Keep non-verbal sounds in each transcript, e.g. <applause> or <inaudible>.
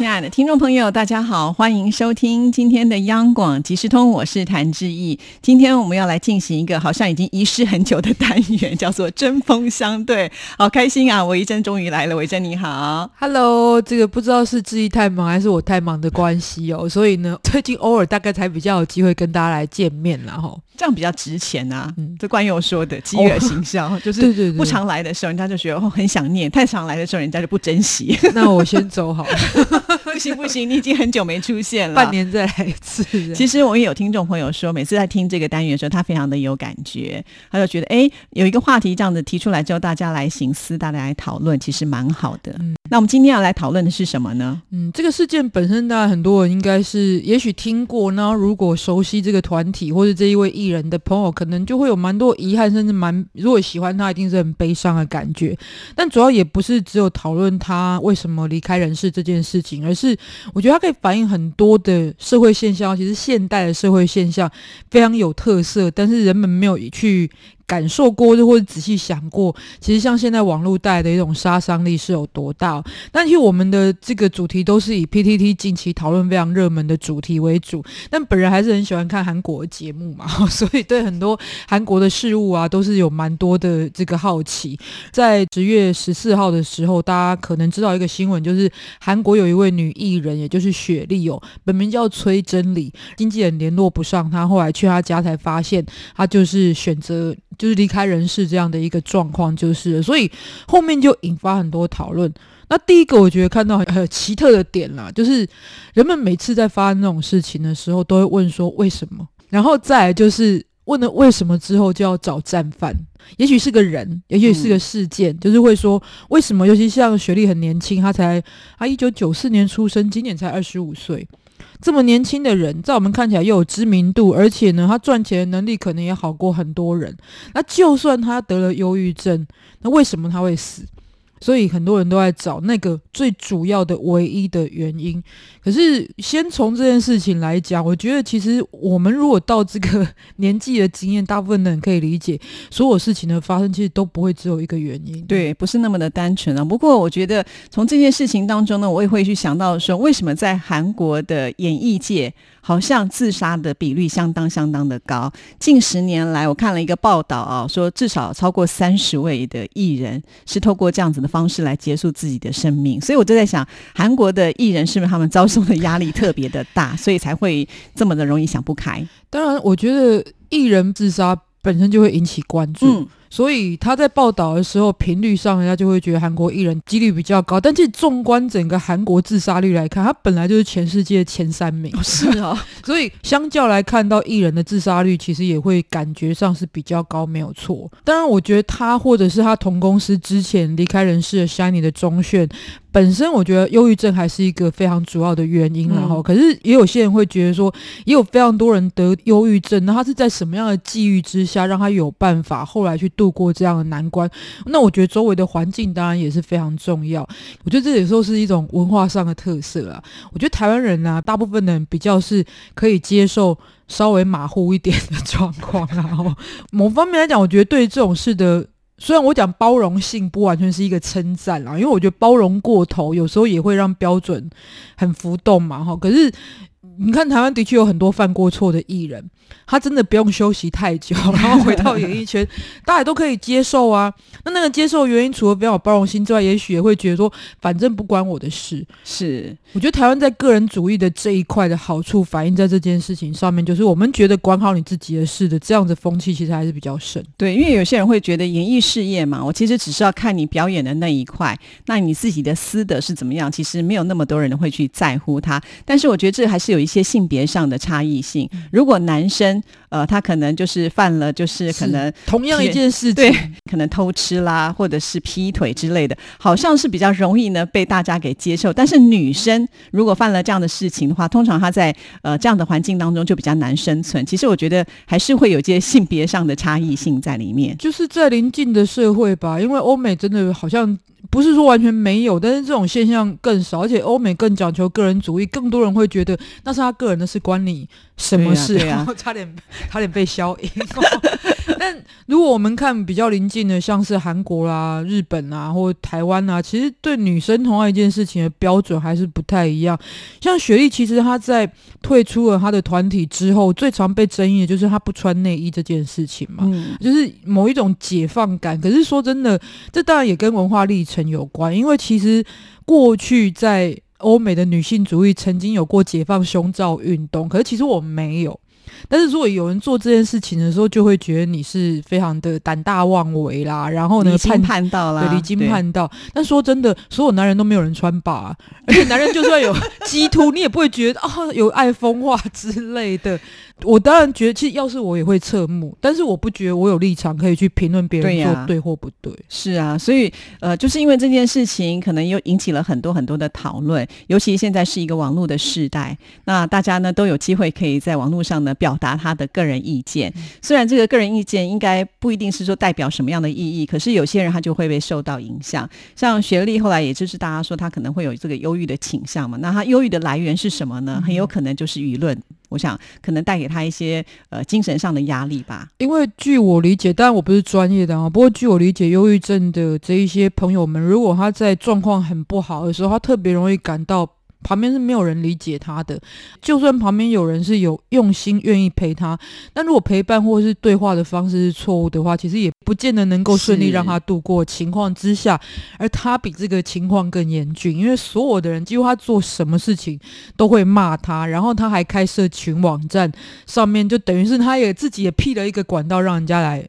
亲爱的听众朋友，大家好，欢迎收听今天的央广即时通，我是谭志毅。今天我们要来进行一个好像已经遗失很久的单元，<laughs> 叫做针锋相对。好开心啊！维珍终于来了，维珍你好，Hello。这个不知道是志毅太忙还是我太忙的关系哦，<laughs> 所以呢，最近偶尔大概才比较有机会跟大家来见面然后这样比较值钱啊。嗯，这关佑说的饥饿形象，<laughs> 就是不常来的时候，人家就觉得哦很想念；太常来的时候，人家就不珍惜。那我先走好。<laughs> 不行不行，你已经很久没出现了，半年再来一次。其实我也有听众朋友说，每次在听这个单元的时候，他非常的有感觉，他就觉得哎，有一个话题这样子提出来之后，大家来行思，大家来讨论，其实蛮好的。嗯，那我们今天要来讨论的是什么呢？嗯，这个事件本身，大家很多人应该是也许听过，那如果熟悉这个团体或者这一位艺人的朋友，可能就会有蛮多遗憾，甚至蛮如果喜欢他，一定是很悲伤的感觉。但主要也不是只有讨论他为什么离开人世这件事情，而是我觉得它可以反映很多的社会现象，其实现代的社会现象非常有特色，但是人们没有去。感受过，或者仔细想过，其实像现在网络带的一种杀伤力是有多大？但其实我们的这个主题都是以 PTT 近期讨论非常热门的主题为主。但本人还是很喜欢看韩国节目嘛，<laughs> 所以对很多韩国的事物啊，都是有蛮多的这个好奇。在十月十四号的时候，大家可能知道一个新闻，就是韩国有一位女艺人，也就是雪莉哦，本名叫崔真理，经纪人联络不上她，后来去她家才发现，她就是选择。就是离开人世这样的一个状况，就是所以后面就引发很多讨论。那第一个我觉得看到很奇特的点啦，就是人们每次在发生那种事情的时候，都会问说为什么，然后再就是问了为什么之后就要找战犯，也许是个人，也许是个事件，就是会说为什么？尤其像学历很年轻，他才他一九九四年出生，今年才二十五岁。这么年轻的人，在我们看起来又有知名度，而且呢，他赚钱的能力可能也好过很多人。那就算他得了忧郁症，那为什么他会死？所以很多人都在找那个最主要的、唯一的原因。可是，先从这件事情来讲，我觉得其实我们如果到这个年纪的经验，大部分的人可以理解，所有事情的发生其实都不会只有一个原因。对，不是那么的单纯啊。不过，我觉得从这件事情当中呢，我也会去想到说，为什么在韩国的演艺界？好像自杀的比率相当相当的高。近十年来，我看了一个报道啊，说至少超过三十位的艺人是透过这样子的方式来结束自己的生命。所以我就在想，韩国的艺人是不是他们遭受的压力特别的大，所以才会这么的容易想不开？当然，我觉得艺人自杀本身就会引起关注。所以他在报道的时候，频率上人家就会觉得韩国艺人几率比较高。但其实纵观整个韩国自杀率来看，他本来就是全世界前三名。是啊，<laughs> 所以相较来看到艺人的自杀率，其实也会感觉上是比较高，没有错。当然，我觉得他或者是他同公司之前离开人世的 Shiny 的钟铉。本身我觉得忧郁症还是一个非常主要的原因，然后可是也有些人会觉得说，也有非常多人得忧郁症，那他是在什么样的际遇之下让他有办法后来去度过这样的难关？那我觉得周围的环境当然也是非常重要。我觉得这有时候是一种文化上的特色啊。我觉得台湾人啊，大部分人比较是可以接受稍微马虎一点的状况，然后某方面来讲，我觉得对这种事的。虽然我讲包容性不完全是一个称赞啦，因为我觉得包容过头有时候也会让标准很浮动嘛，哈。可是你看台湾的确有很多犯过错的艺人。他真的不用休息太久，<laughs> 然后回到演艺圈，<laughs> 大家都可以接受啊。那那个接受原因，除了比较有包容心之外，也许也会觉得说，反正不关我的事。是，我觉得台湾在个人主义的这一块的好处，反映在这件事情上面，就是我们觉得管好你自己的事的这样子风气，其实还是比较盛。对，因为有些人会觉得演艺事业嘛，我其实只是要看你表演的那一块，那你自己的私德是怎么样，其实没有那么多人会去在乎他。但是我觉得这还是有一些性别上的差异性。如果男生，呃，他可能就是犯了，就是可能同样一件事，对，可能偷吃啦，或者是劈腿之类的，好像是比较容易呢被大家给接受。但是女生如果犯了这样的事情的话，通常她在呃这样的环境当中就比较难生存。其实我觉得还是会有一些性别上的差异性在里面，就是在邻近的社会吧，因为欧美真的好像。不是说完全没有，但是这种现象更少，而且欧美更讲求个人主义，更多人会觉得那是他个人的事，关你什么事？啊啊对啊差点差点被消音。<laughs> 但如果我们看比较临近的，像是韩国啦、日本啊，或台湾啊，其实对女生同样一件事情的标准还是不太一样。像雪莉，其实她在退出了她的团体之后，最常被争议的就是她不穿内衣这件事情嘛。嗯，就是某一种解放感。可是说真的，这当然也跟文化历程有关，因为其实过去在欧美的女性主义曾经有过解放胸罩运动，可是其实我没有。但是如果有人做这件事情的时候，就会觉得你是非常的胆大妄为啦，然后呢离经叛叛道啦，对，离经叛道。但说真的，所有男人都没有人穿吧、啊而且男人就算有鸡突，你也不会觉得啊、有爱风化之类的。我当然觉得，其实要是我也会侧目，但是我不觉得我有立场可以去评论别人做对或不对。是啊，所以呃，就是因为这件事情，可能又引起了很多很多的讨论。尤其现在是一个网络的时代，那大家呢都有机会可以在网络上呢表达他的个人意见。虽然这个个人意见应该不一定是说代表什么样的意义，可是有些人他就会被受到影响。像学历后来也就是大家说他可能会有这个忧郁的倾向嘛，那他忧郁的来源是什么呢？很有可能就是舆论。我想可能带给他一些呃精神上的压力吧。因为据我理解，当然我不是专业的啊，不过据我理解，忧郁症的这一些朋友们，如果他在状况很不好的时候，他特别容易感到旁边是没有人理解他的。就算旁边有人是有用心愿意陪他，但如果陪伴或是对话的方式是错误的话，其实也不见得能够顺利让他度过情况之下，而他比这个情况更严峻，因为所有的人几乎他做什么事情都会骂他，然后他还开社群网站，上面就等于是他也自己也辟了一个管道让人家来。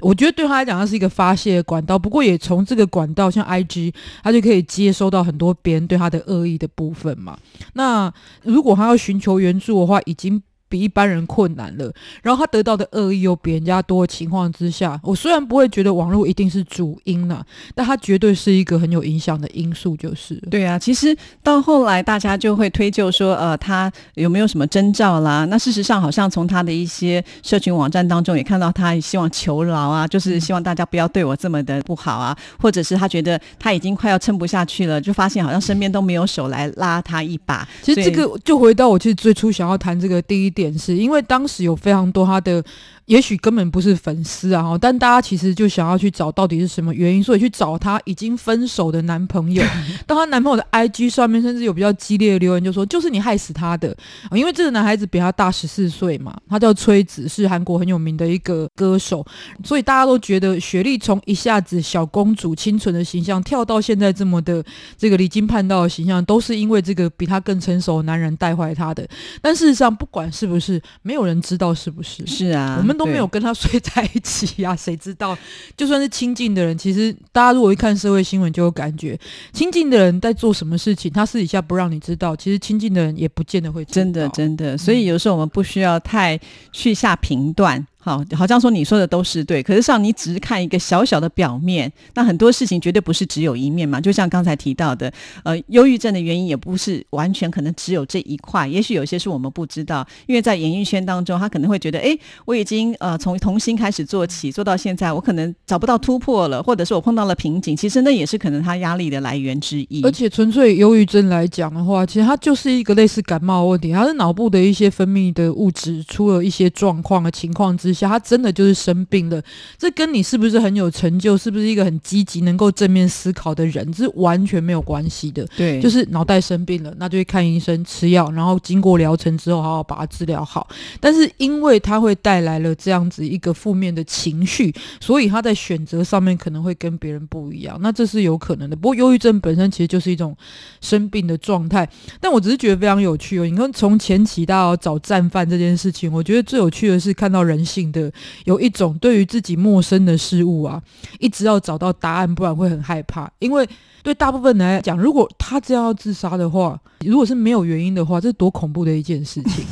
我觉得对他来讲，它是一个发泄的管道。不过也从这个管道，像 IG，他就可以接收到很多别人对他的恶意的部分嘛。那如果他要寻求援助的话，已经比一般人困难了。然后他得到的恶意又比人家多的情况之下，我虽然不会觉得网络一定是主因啦，但它绝对是一个很有影响的因素，就是。对啊，其实到后来大家就会推就说，呃，他有没有什么征兆啦？那事实上，好像从他的一些社群网站当中也看到他希望求饶啊，就是希望大家不要对我这么的不好啊，或者是他觉得他已经快要撑不下去了，就发现好像身边都没有手来拉他一把。其实这个就回到我其实最初想要谈这个第一点是，因为当时有非常多他的，也许根本不是粉丝啊，但大家其实就想要去找到底是什么原因，所以去找她已经分手的男朋友。<laughs> 到她男朋友的 IG 上面，甚至有比较激烈的留言，就说就是你害死他的、啊因为这个男孩子比他大十四岁嘛，他叫崔子，是韩国很有名的一个歌手，所以大家都觉得雪莉从一下子小公主清纯的形象跳到现在这么的这个离经叛道的形象，都是因为这个比她更成熟的男人带坏她的。但事实上，不管是不是，没有人知道是不是。是啊，我们都没有跟他睡在一起呀、<laughs> 谁知道？就算是亲近的人，其实大家如果一看社会新闻，就有感觉，亲近的人在做什么事情，他私底下不让你知道，其实亲近的人也不见得会知道。真的真的，所以有时候我们不需要太去下评断。好，好像说你说的都是对，可是上你只是看一个小小的表面，那很多事情绝对不是只有一面嘛。就像刚才提到的，呃，忧郁症的原因也不是完全可能只有这一块，也许有些是我们不知道，因为在演艺圈当中，他可能会觉得，哎，我已经呃从童星开始做起，做到现在，我可能找不到突破了，或者是我碰到了瓶颈，其实那也是可能他压力的来源之一。而且纯粹忧郁症来讲的话，其实它就是一个类似感冒问题，它是脑部的一些分泌的物质出了一些状况的情况之，它真的就是生病了。这跟你是不是很有成就，是不是一个很积极、能够正面思考的人，这是完全没有关系的。对，就是脑袋生病了，那就去看医生吃药，然后经过疗程之后，好好把它治疗好。但是因为他会带来了这样子一个负面的情绪，所以他在选择上面可能会跟别人不一样。那这是有可能的。不过忧郁症本身其实就是一种生病的状态。但我只是觉得非常有趣哦。你看，从前期大家找战犯这件事情，我觉得最有趣的是看到人性的有一种对于自己陌生的事物啊，一直要找到答案，不然会很害怕，因为。对大部分人来讲，如果他这样要自杀的话，如果是没有原因的话，这是多恐怖的一件事情。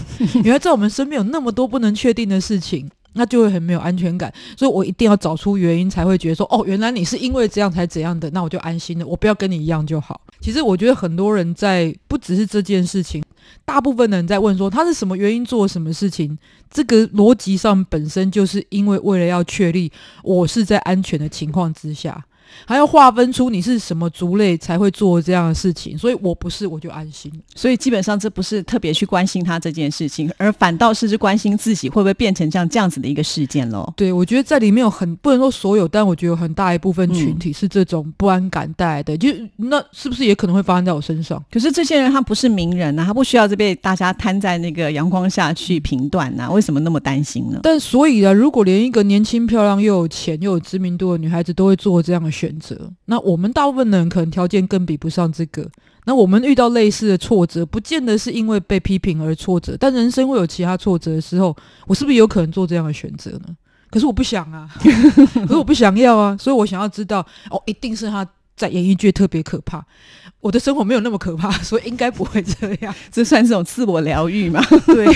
原来在我们身边有那么多不能确定的事情，那就会很没有安全感。所以我一定要找出原因，才会觉得说，哦，原来你是因为这样才怎样的，那我就安心了。我不要跟你一样就好。其实我觉得很多人在不只是这件事情，大部分的人在问说他是什么原因做什么事情，这个逻辑上本身就是因为为了要确立我是在安全的情况之下。还要划分出你是什么族类才会做这样的事情，所以我不是我就安心。所以基本上这不是特别去关心他这件事情，而反倒是是关心自己会不会变成像这样子的一个事件喽。对，我觉得在里面有很不能说所有，但我觉得有很大一部分群体是这种不安感带来的，就那是不是也可能会发生在我身上？可是这些人他不是名人啊、他不需要被大家摊在那个阳光下去评断呐、为什么那么担心呢？但所以啊，如果连一个年轻漂亮又有钱又有知名度的女孩子都会做这样的选择，那我们大部分的人可能条件更比不上这个。那我们遇到类似的挫折，不见得是因为被批评而挫折，但人生会有其他挫折的时候，我是不是有可能做这样的选择呢？可是我不想啊，<laughs> 可是我不想要啊，所以我想要知道，哦，一定是他在演艺界特别可怕，我的生活没有那么可怕，<laughs> 所以应该不会这样。这算是种自我疗愈嘛？<laughs> 对，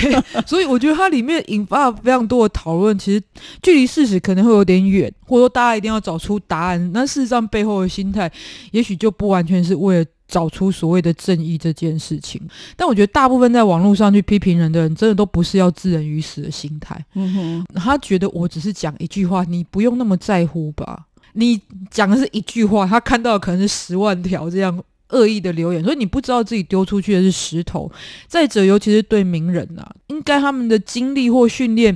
所以我觉得它里面引发了非常多的讨论，其实距离事实可能会有点远，或者说大家一定要找出答案。那事实上背后的心态，也许就不完全是为了找出所谓的正义这件事情。但我觉得大部分在网络上去批评人的人，真的都不是要置人于死的心态。嗯哼，他觉得我只是讲一句话，你不用那么在乎吧？你讲的是一句话，他看到可能是十万条这样恶意的留言，所以你不知道自己丢出去的是石头。再者，尤其是对名人啊，应该他们的经历或训练，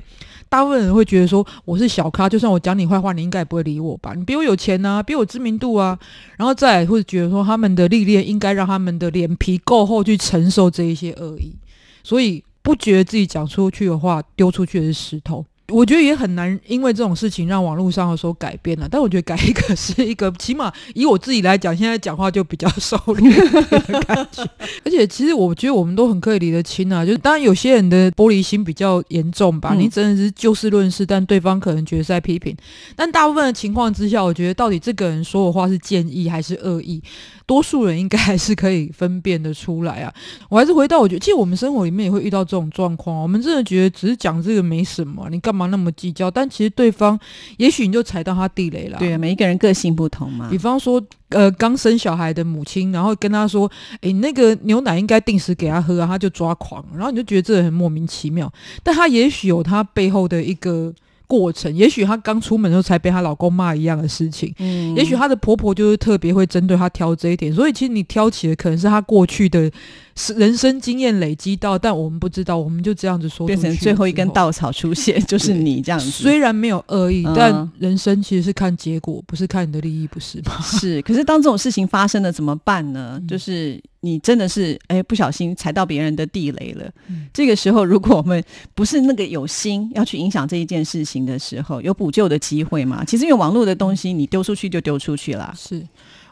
大部分人会觉得说我是小咖，就算我讲你坏话，你应该也不会理我吧？你比我有钱啊，比我知名度啊，然后再来会觉得说他们的历练应该让他们的脸皮够厚去承受这一些恶意，所以不觉得自己讲出去的话丢出去的是石头。我觉得也很难，因为这种事情让网络上的时候改变了。但我觉得改一个是一个，起码以我自己来讲，现在讲话就比较收敛的感觉。<laughs> 而且其实我觉得我们都很可以理得清啊，就是当然有些人的玻璃心比较严重吧，嗯你真的是就事论事，但对方可能觉得是在批评。但大部分的情况之下，我觉得到底这个人说的话是建议还是恶意，多数人应该还是可以分辨得出来啊。<laughs> 我还是回到，我觉得其实我们生活里面也会遇到这种状况。我们真的觉得只是讲这个没什么，你干嘛那么计较？但其实对方，也许你就踩到他地雷了。对啊，每一个人个性不同嘛比。方说，呃，刚生小孩的母亲，然后跟他说：“诶，那个牛奶应该定时给他喝啊。”他就抓狂，然后你就觉得这个很莫名其妙。但他也许有他背后的一个过程，也许她刚出门的时候才被她老公骂一样的事情，嗯也许她的婆婆就是特别会针对她挑这一点，所以其实你挑起的可能是她过去的是人生经验累积到，但我们不知道，我们就这样子说变成最后一根。稻草出现，就是你这样子。虽然没有恶意，嗯但人生其实是看结果，不是看你的利益，不是吗？是，可是当这种事情发生了怎么办呢？嗯就是你真的是哎不小心踩到别人的地雷了。嗯这个时候，如果我们不是那个有心要去影响这一件事情的时候，有补救的机会吗？其实因为网络的东西，你丢出去就丢出去啦。是，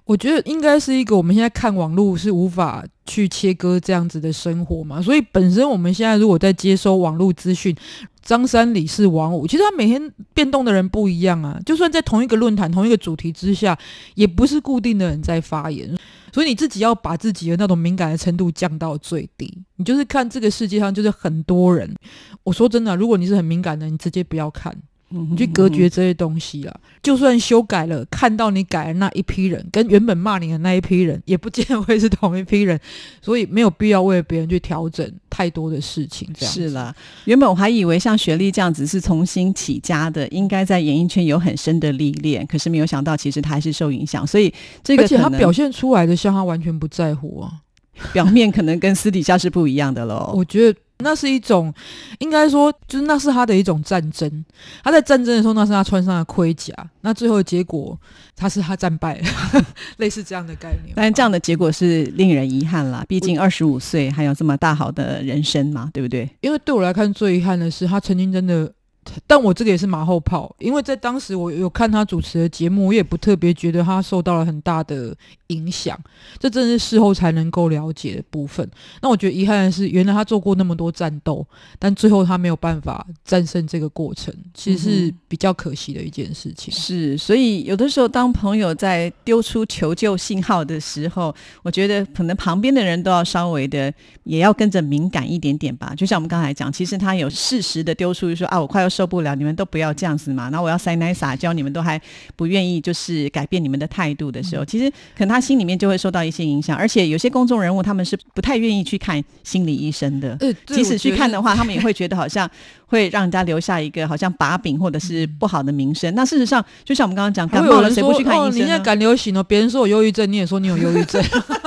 我觉得应该是一个我们现在看网络是无法去切割这样子的生活嘛，所以本身我们现在如果在接收网络资讯，张三李四王五，其实他每天变动的人不一样啊，就算在同一个论坛、同一个主题之下，也不是固定的人在发言。所以你自己要把自己的那种敏感的程度降到最低。你就是看这个世界上就是很多人，我说真的，如果你是很敏感的，你直接不要看，你你去隔绝这些东西啦。就算修改了，看到你改的那一批人，跟原本骂你的那一批人，也不见得会是同一批人，<laughs> 所以没有必要为了别人去调整太多的事情。这样是啦，原本我还以为像雪莉这样子是重新起家的，应该在演艺圈有很深的历练，可是没有想到，其实他还是受影响，所以这个而且他表现出来的像他完全不在乎啊。<laughs> 表面可能跟私底下是不一样的喽。我觉得那是一种，应该说就是那是他的一种战争。他在战争的时候，那是他穿上的盔甲，那最后的结果他是他战败了，<laughs> 类似这样的概念。但这样的结果是令人遗憾啦，毕竟二十五岁还有这么大好的人生嘛，对不对？因为对我来看最遗憾的是，他曾经真的，但我这个也是马后炮，因为在当时我有看他主持的节目，我也不特别觉得他受到了很大的影响，这真的是事后才能够了解的部分。那我觉得遗憾的是，原来他做过那么多战斗，但最后他没有办法战胜这个过程，其实是比较可惜的一件事情。是，所以有的时候当朋友在丢出求救信号的时候，我觉得可能旁边的人都要稍微的也要跟着敏感一点点吧。就像我们刚才讲，其实他有适时的丢出说啊，我快要受不了，你们都不要这样子嘛。然后我要塞奶撒娇，你们都还不愿意，就是改变你们的态度的时候，其实可能他心里面就会受到一些影响。而且有些公众人物他们是不太愿意去看心理医生的，呃，即使去看的话。他们也会觉得好像会让人家留下一个好像把柄或者是不好的名声。那事实上，就像我们刚刚讲，感冒了谁不去看医生、哦？你现在赶流行了，别人说我忧郁症，你也说你有忧郁症，<laughs>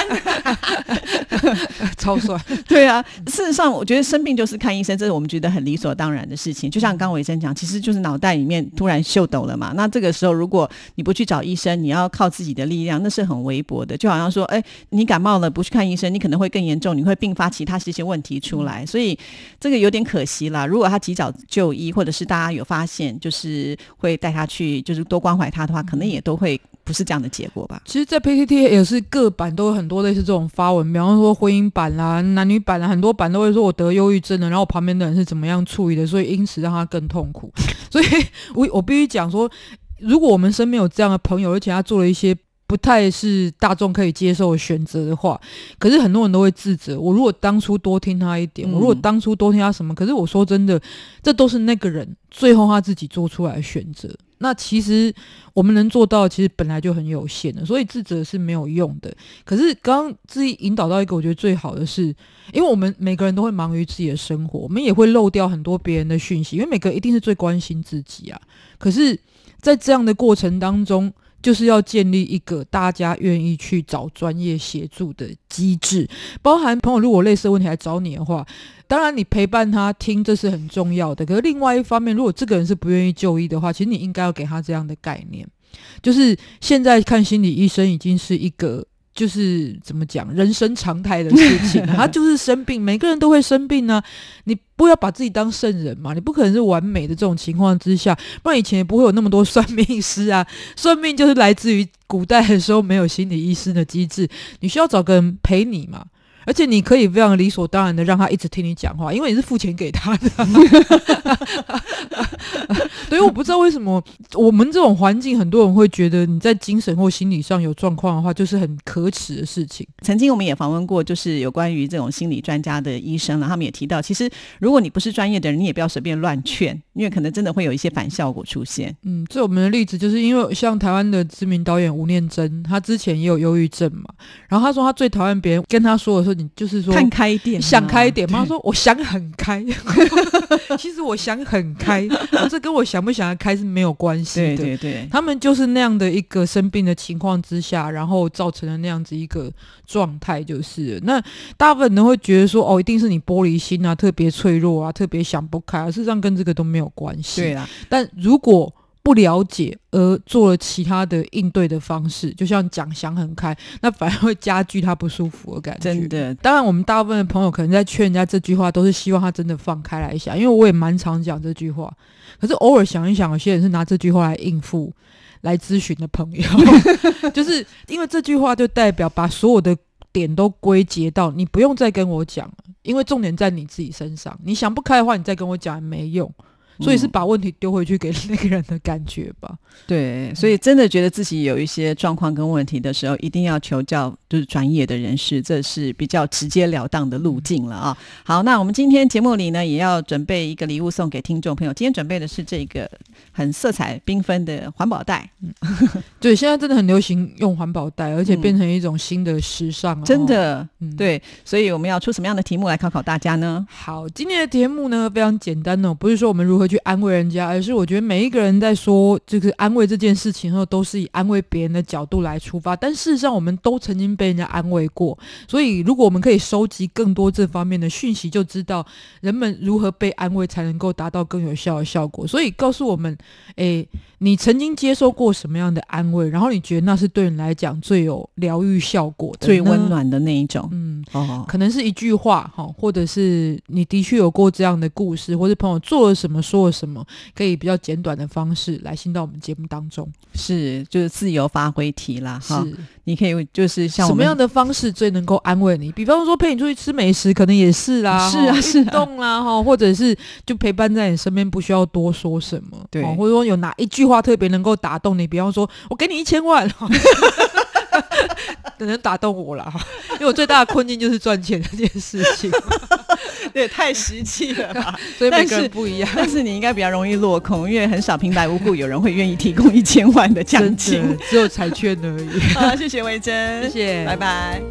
<laughs> 超酸。<laughs> 对啊，事实上，我觉得生病就是看医生，这是我们觉得很理所当然的事情。就像刚伟生讲，其实就是脑袋里面突然秀抖了嘛。那这个时候，如果你不去找医生，你要靠自己的力量，那是很微薄的。就好像说，哎，你感冒了不去看医生，你可能会更严重，你会并发其他这些问题出来。所以这个有点可惜啦。如果他及早就医，或者是大家有发现，就是会带他去，就是多关怀他的话，可能也都会不是这样的结果吧。其实，在 PPT 也是各版都有很多类似这种发文，比方说婚姻版啦、男女版啦，很多版都会说我得忧郁症了，然后我旁边的人是怎么样处理的，所以因此让他更痛苦。<laughs> 所以我我必须讲说，如果我们身边有这样的朋友，而且他做了一些。不太是大众可以接受的选择的话，可是很多人都会自责。我如果当初多听他一点，我如果当初多听他什么，可是我说真的，这都是那个人最后他自己做出来的选择。那其实我们能做到，其实本来就很有限的，所以自责是没有用的。可是刚自己引导到一个我觉得最好的是，因为我们每个人都会忙于自己的生活，我们也会漏掉很多别人的讯息，因为每个人一定是最关心自己啊。可是，在这样的过程当中，就是要建立一个大家愿意去找专业协助的机制，包含朋友如果类似问题来找你的话，当然你陪伴他听这是很重要的。可是另外一方面，如果这个人是不愿意就医的话，其实你应该要给他这样的概念，就是现在看心理医生已经是一个。就是怎么讲，人生常态的事情，<laughs> 他就是生病，每个人都会生病呢。你不要把自己当圣人嘛，你不可能是完美的这种情况之下，不然以前也不会有那么多算命师啊。<laughs> 算命就是来自于古代的时候没有心理医师的机制，你需要找个人陪你嘛。而且你可以非常理所当然的让他一直听你讲话，因为你是付钱给他的。<laughs> 所以我不知道为什么我们这种环境，很多人会觉得你在精神或心理上有状况的话，就是很可耻的事情。曾经我们也访问过，就是有关于这种心理专家的医生了，他们也提到，其实如果你不是专业的人，你也不要随便乱劝，因为可能真的会有一些反效果出现。嗯，这我们的例子就是因为像台湾的知名导演吴念真，他之前也有忧郁症嘛，然后他说他最讨厌别人跟他说的时候。你就是说看开一点，想开一点吗？说我想很开，<laughs> 其实我想很开，这跟我想不想要开是没有关系的。对对对，他们就是那样的一个生病的情况之下，然后造成了那样子一个状态，就是那大部分人会觉得说，哦，一定是你玻璃心啊，特别脆弱啊，特别想不开啊，事实上跟这个都没有关系。对啊，但如果不了解而做了其他的应对的方式，就像讲想很开，那反而会加剧他不舒服的感觉。真的，当然我们大部分的朋友可能在劝人家这句话，都是希望他真的放开来想。因为我也蛮常讲这句话，可是偶尔想一想，有些人是拿这句话来应付来咨询的朋友，<laughs> 就是因为这句话就代表把所有的点都归结到你不用再跟我讲了，因为重点在你自己身上。你想不开的话，你再跟我讲也没用。所以是把问题丢回去给那个人的感觉吧。对，所以真的觉得自己有一些状况跟问题的时候，一定要求教就是专业的人士，这是比较直截了当的路径了啊。好，那我们今天节目里呢，也要准备一个礼物送给听众朋友。今天准备的是这个很色彩缤纷的环保袋。嗯，<laughs> 对，现在真的很流行用环保袋，而且变成一种新的时尚。真的，对，所以我们要出什么样的题目来考考大家呢？好，今天的题目呢非常简单哦，不是说我们如何。去安慰人家，而是我觉得每一个人在说这个安慰这件事情后，都是以安慰别人的角度来出发。但事实上，我们都曾经被人家安慰过。所以，如果我们可以收集更多这方面的讯息，就知道人们如何被安慰才能够达到更有效的效果。所以，告诉我们，诶。你曾经接受过什么样的安慰？然后你觉得那是对你来讲最有疗愈效果的、最温暖的那一种？嗯，哦，可能是一句话哈，或者是你的确有过这样的故事，或者朋友做了什么、说了什么，可以比较简短的方式来信到我们节目当中。是，就是自由发挥题啦。哈，你可以就是像什么样的方式最能够安慰你？比方说陪你出去吃美食，可能也是啦。<laughs> 是啊，是动啦哈，或者是就陪伴在你身边，不需要多说什么。对，或者说有哪一句。话特别能够打动你，比方说，我给你一千万，<laughs> <laughs> 能打动我了哈。<laughs> 因为我最大的困境就是赚钱这件事情。<laughs> 也，太实际了吧？所以每个人不一样。但是你应该比较容易落空，因为很少平白无故有人会愿意提供一千万的奖金的。只有彩券而已。好，谢谢维珍，谢谢拜拜。